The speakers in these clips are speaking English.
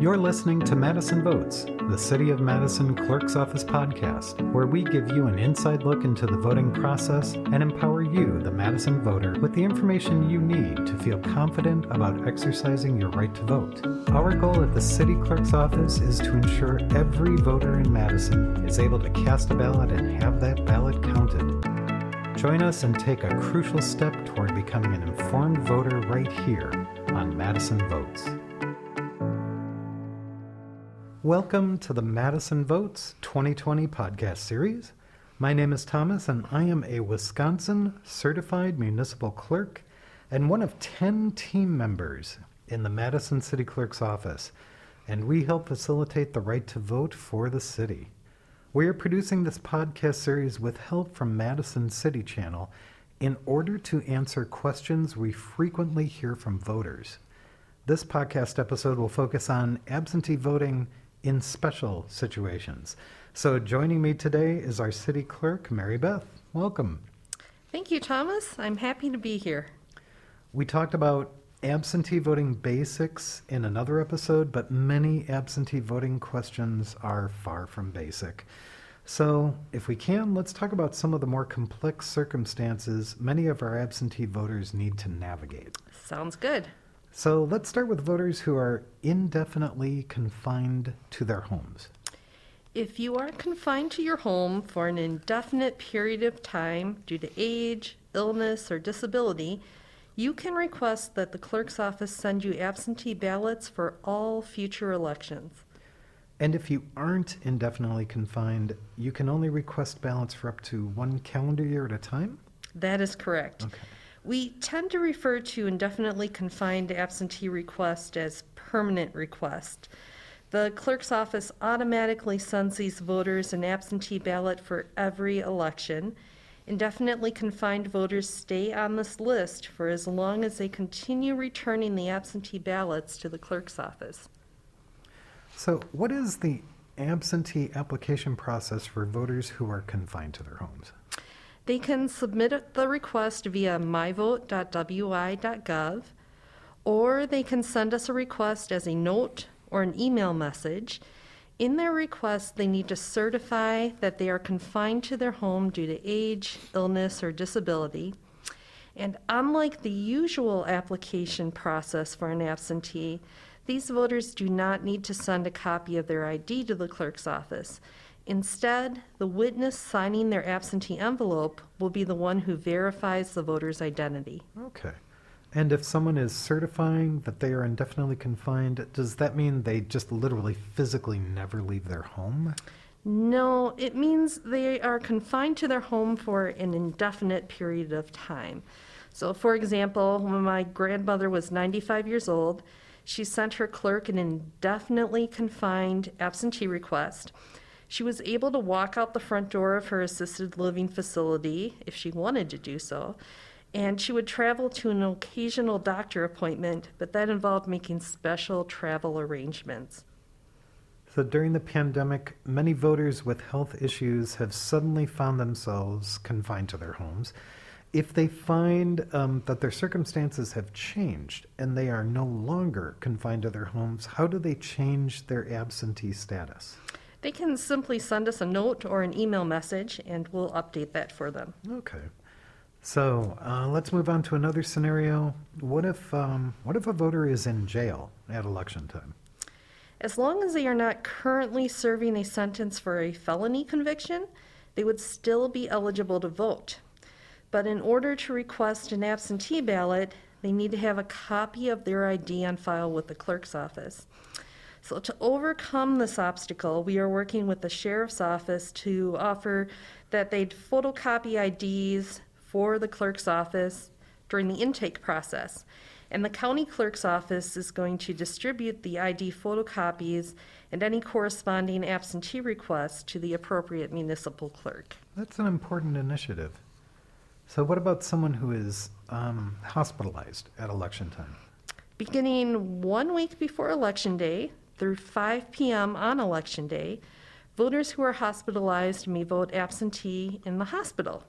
You're listening to Madison Votes, the City of Madison Clerk's Office podcast, where we give you an inside look into the voting process and empower you, the Madison voter, with the information you need to feel confident about exercising your right to vote. Our goal at the City Clerk's Office is to ensure every voter in Madison is able to cast a ballot and have that ballot counted. Join us and take a crucial step toward becoming an informed voter right here on Madison Votes. Welcome to the Madison Votes 2020 podcast series. My name is Thomas, and I am a Wisconsin certified municipal clerk and one of 10 team members in the Madison City Clerk's office, and we help facilitate the right to vote for the city. We are producing this podcast series with help from Madison City Channel in order to answer questions we frequently hear from voters. This podcast episode will focus on absentee voting in special situations. So, joining me today is our city clerk, Mary Beth. Welcome. Thank you, Thomas. I'm happy to be here. We talked about absentee voting basics in another episode, but many absentee voting questions are far from basic. So, if we can, let's talk about some of the more complex circumstances many of our absentee voters need to navigate. Sounds good. So, let's start with voters who are indefinitely confined to their homes. If you are confined to your home for an indefinite period of time due to age, illness, or disability, you can request that the clerk's office send you absentee ballots for all future elections. And if you aren't indefinitely confined, you can only request ballots for up to one calendar year at a time? That is correct. Okay. We tend to refer to indefinitely confined absentee request as permanent request. The clerk's office automatically sends these voters an absentee ballot for every election. Indefinitely confined voters stay on this list for as long as they continue returning the absentee ballots to the clerk's office. So, what is the absentee application process for voters who are confined to their homes? They can submit the request via myvote.wi.gov, or they can send us a request as a note or an email message. In their request, they need to certify that they are confined to their home due to age, illness, or disability. And unlike the usual application process for an absentee, these voters do not need to send a copy of their ID to the clerk's office. Instead, the witness signing their absentee envelope will be the one who verifies the voter's identity. Okay. And if someone is certifying that they are indefinitely confined, does that mean they just literally physically never leave their home? No, it means they are confined to their home for an indefinite period of time. So, for example, when my grandmother was 95 years old, she sent her clerk an indefinitely confined absentee request. She was able to walk out the front door of her assisted living facility if she wanted to do so, and she would travel to an occasional doctor appointment, but that involved making special travel arrangements. So during the pandemic, many voters with health issues have suddenly found themselves confined to their homes. If they find um, that their circumstances have changed and they are no longer confined to their homes, how do they change their absentee status? They can simply send us a note or an email message and we'll update that for them. Okay. So uh, let's move on to another scenario. What if um, what if a voter is in jail at election time? As long as they are not currently serving a sentence for a felony conviction, they would still be eligible to vote. But in order to request an absentee ballot, they need to have a copy of their ID on file with the clerk's office. So, to overcome this obstacle, we are working with the sheriff's office to offer that they'd photocopy IDs for the clerk's office during the intake process. And the county clerk's office is going to distribute the ID photocopies and any corresponding absentee requests to the appropriate municipal clerk. That's an important initiative. So, what about someone who is um, hospitalized at election time? Beginning one week before Election Day through 5 p.m. on Election Day, voters who are hospitalized may vote absentee in the hospital.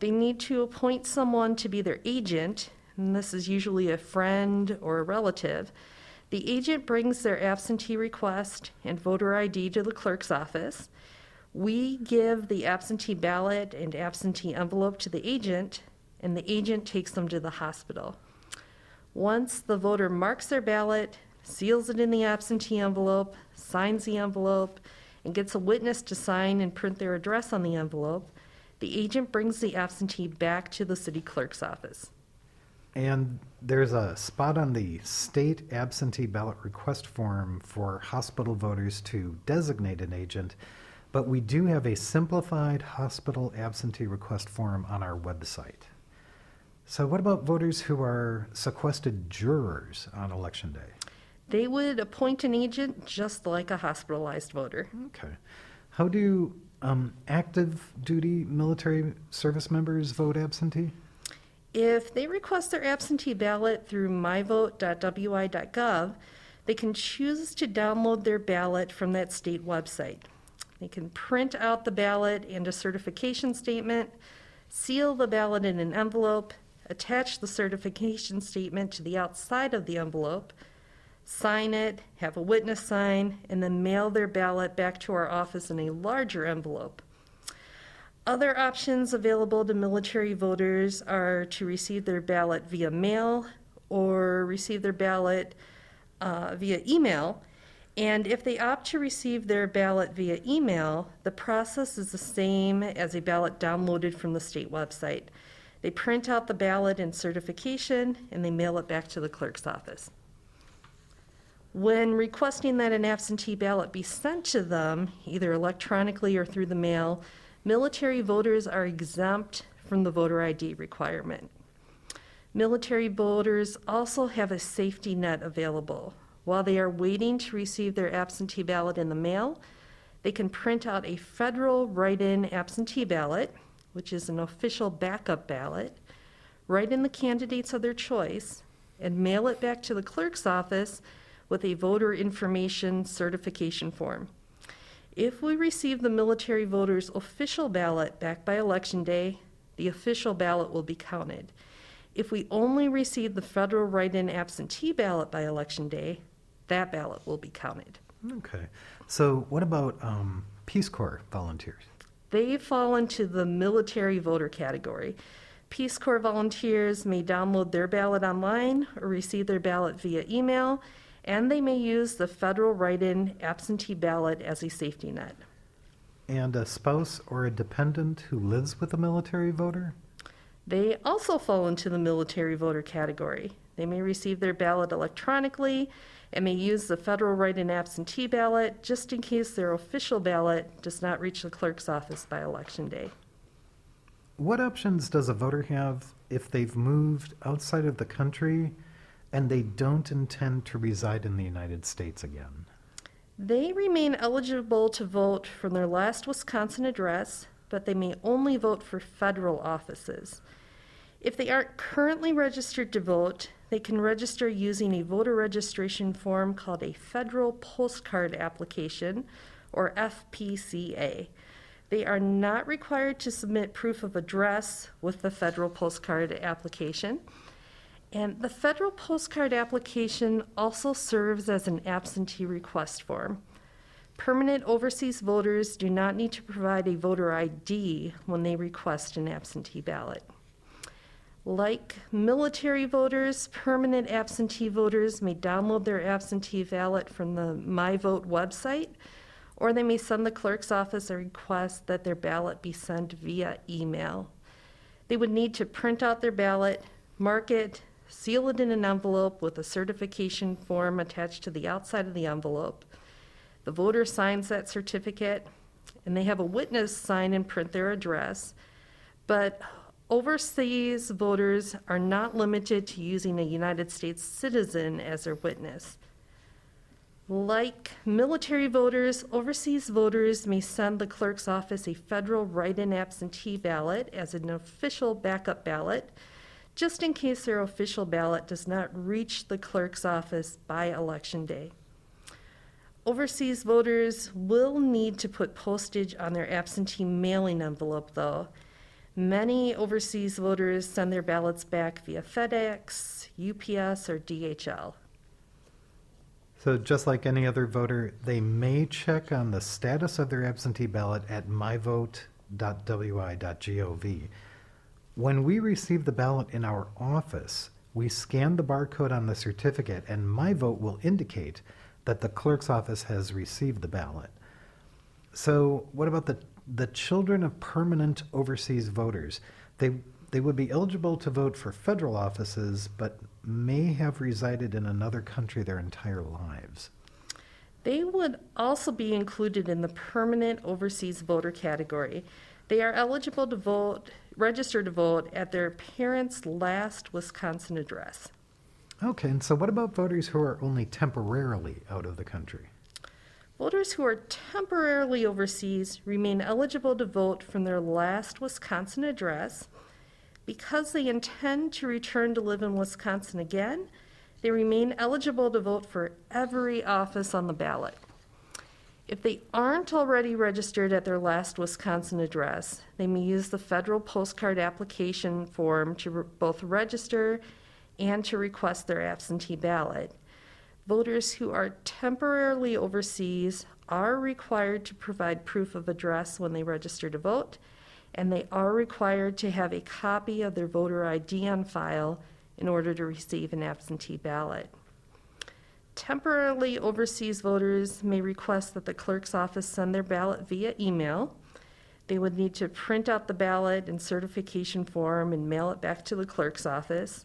They need to appoint someone to be their agent, and this is usually a friend or a relative. The agent brings their absentee request and voter ID to the clerk's office. We give the absentee ballot and absentee envelope to the agent, and the agent takes them to the hospital. Once the voter marks their ballot, seals it in the absentee envelope, signs the envelope, and gets a witness to sign and print their address on the envelope, the agent brings the absentee back to the city clerk's office. And there's a spot on the state absentee ballot request form for hospital voters to designate an agent, but we do have a simplified hospital absentee request form on our website. So, what about voters who are sequestered jurors on election day? They would appoint an agent just like a hospitalized voter. Okay. How do um, active duty military service members vote absentee? If they request their absentee ballot through myvote.wi.gov, they can choose to download their ballot from that state website. They can print out the ballot and a certification statement, seal the ballot in an envelope, attach the certification statement to the outside of the envelope, sign it, have a witness sign, and then mail their ballot back to our office in a larger envelope. Other options available to military voters are to receive their ballot via mail or receive their ballot uh, via email. And if they opt to receive their ballot via email, the process is the same as a ballot downloaded from the state website. They print out the ballot and certification and they mail it back to the clerk's office. When requesting that an absentee ballot be sent to them, either electronically or through the mail, military voters are exempt from the voter ID requirement. Military voters also have a safety net available. While they are waiting to receive their absentee ballot in the mail, they can print out a federal write in absentee ballot, which is an official backup ballot, write in the candidates of their choice, and mail it back to the clerk's office with a voter information certification form. If we receive the military voter's official ballot back by election day, the official ballot will be counted. If we only receive the federal write in absentee ballot by election day, that ballot will be counted. Okay. So, what about um, Peace Corps volunteers? They fall into the military voter category. Peace Corps volunteers may download their ballot online or receive their ballot via email and they may use the federal write in absentee ballot as a safety net. And a spouse or a dependent who lives with a military voter? They also fall into the military voter category. They may receive their ballot electronically and may use the federal write in absentee ballot just in case their official ballot does not reach the clerk's office by election day. What options does a voter have if they've moved outside of the country and they don't intend to reside in the United States again. They remain eligible to vote from their last Wisconsin address, but they may only vote for federal offices. If they aren't currently registered to vote, they can register using a voter registration form called a Federal Postcard Application, or FPCA. They are not required to submit proof of address with the Federal Postcard Application. And the federal postcard application also serves as an absentee request form. Permanent overseas voters do not need to provide a voter ID when they request an absentee ballot. Like military voters, permanent absentee voters may download their absentee ballot from the MyVote website, or they may send the clerk's office a request that their ballot be sent via email. They would need to print out their ballot, mark it, seal it in an envelope with a certification form attached to the outside of the envelope. The voter signs that certificate, and they have a witness sign and print their address. But overseas voters are not limited to using a United States citizen as their witness. Like military voters, overseas voters may send the clerk's office a federal write in absentee ballot as an official backup ballot just in case their official ballot does not reach the clerk's office by election day. Overseas voters will need to put postage on their absentee mailing envelope, though. Many overseas voters send their ballots back via FedEx, UPS, or DHL. So, just like any other voter, they may check on the status of their absentee ballot at myvote.wi.gov. When we receive the ballot in our office, we scan the barcode on the certificate, and my vote will indicate that the clerk's office has received the ballot. So, what about the the children of permanent overseas voters? They they would be eligible to vote for federal offices, but may have resided in another country their entire lives. They would also be included in the permanent overseas voter category. They are eligible to vote, register to vote at their parents' last Wisconsin address. Okay, and so what about voters who are only temporarily out of the country? Voters who are temporarily overseas remain eligible to vote from their last Wisconsin address because they intend to return to live in Wisconsin again, they remain eligible to vote for every office on the ballot. If they aren't already registered at their last Wisconsin address, they may use the federal postcard application form to re- both register and to request their absentee ballot. Voters who are temporarily overseas are required to provide proof of address when they register to vote and they are required to have a copy of their voter ID on file in order to receive an absentee ballot. Temporarily overseas voters may request that the clerk's office send their ballot via email. They would need to print out the ballot and certification form and mail it back to the clerk's office.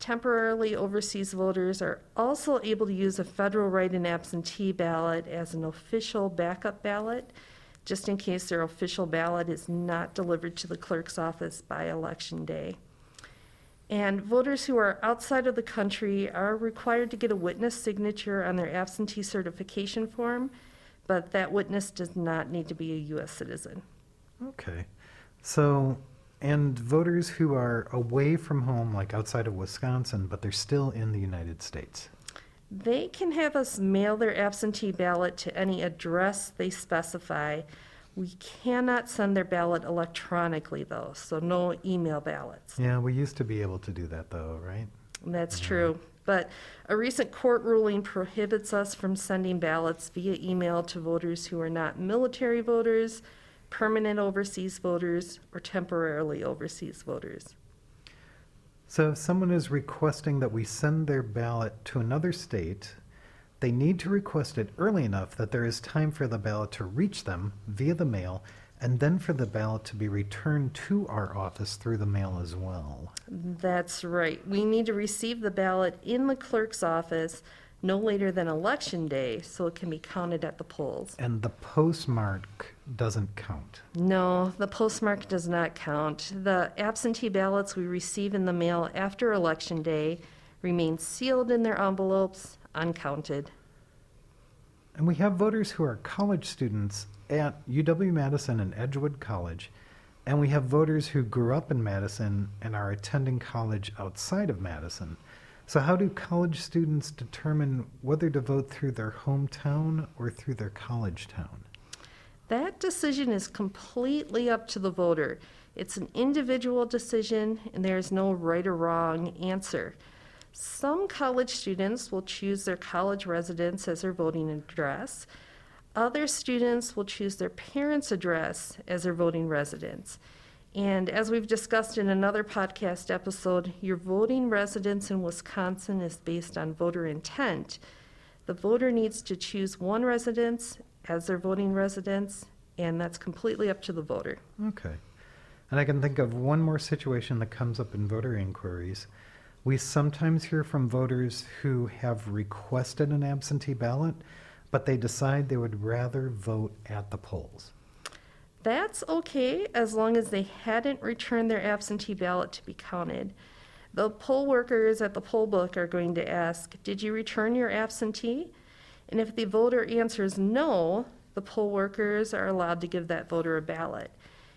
Temporarily overseas voters are also able to use a federal write in absentee ballot as an official backup ballot just in case their official ballot is not delivered to the clerk's office by election day. And voters who are outside of the country are required to get a witness signature on their absentee certification form, but that witness does not need to be a U.S. citizen. Okay. So, and voters who are away from home, like outside of Wisconsin, but they're still in the United States. They can have us mail their absentee ballot to any address they specify. We cannot send their ballot electronically, though, so no email ballots. Yeah, we used to be able to do that, though, right? That's uh-huh. true. But a recent court ruling prohibits us from sending ballots via email to voters who are not military voters, permanent overseas voters, or temporarily overseas voters. So if someone is requesting that we send their ballot to another state, they need to request it early enough that there is time for the ballot to reach them via the mail and then for the ballot to be returned to our office through the mail as well. That's right. We need to receive the ballot in the clerk's office no later than election day so it can be counted at the polls. And the postmark doesn't count. No, the postmark does not count. The absentee ballots we receive in the mail after election day remain sealed in their envelopes, uncounted. And we have voters who are college students at UW Madison and Edgewood College. And we have voters who grew up in Madison and are attending college outside of Madison. So, how do college students determine whether to vote through their hometown or through their college town? That decision is completely up to the voter. It's an individual decision, and there is no right or wrong answer. Some college students will choose their college residence as their voting address. Other students will choose their parents' address as their voting residence. And as we've discussed in another podcast episode, your voting residence in Wisconsin is based on voter intent. The voter needs to choose one residence as their voting residence, and that's completely up to the voter. Okay. And I can think of one more situation that comes up in voter inquiries. We sometimes hear from voters who have requested an absentee ballot, but they decide they would rather vote at the polls. That's okay as long as they hadn't returned their absentee ballot to be counted. The poll workers at the poll book are going to ask, Did you return your absentee? And if the voter answers no, the poll workers are allowed to give that voter a ballot.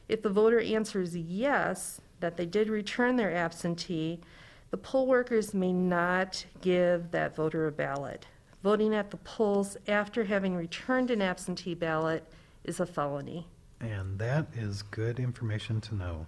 If the voter answers yes, that they did return their absentee, the poll workers may not give that voter a ballot. Voting at the polls after having returned an absentee ballot is a felony. And that is good information to know.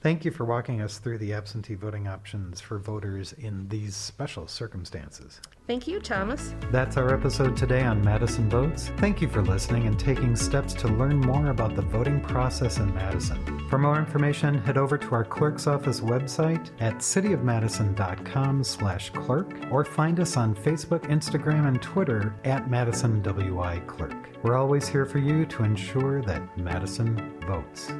Thank you for walking us through the absentee voting options for voters in these special circumstances. Thank you, Thomas. That's our episode today on Madison Votes. Thank you for listening and taking steps to learn more about the voting process in Madison. For more information, head over to our clerk's office website at cityofmadison.com/clerk or find us on Facebook, Instagram, and Twitter at Madison WI Clerk. We're always here for you to ensure that Madison votes.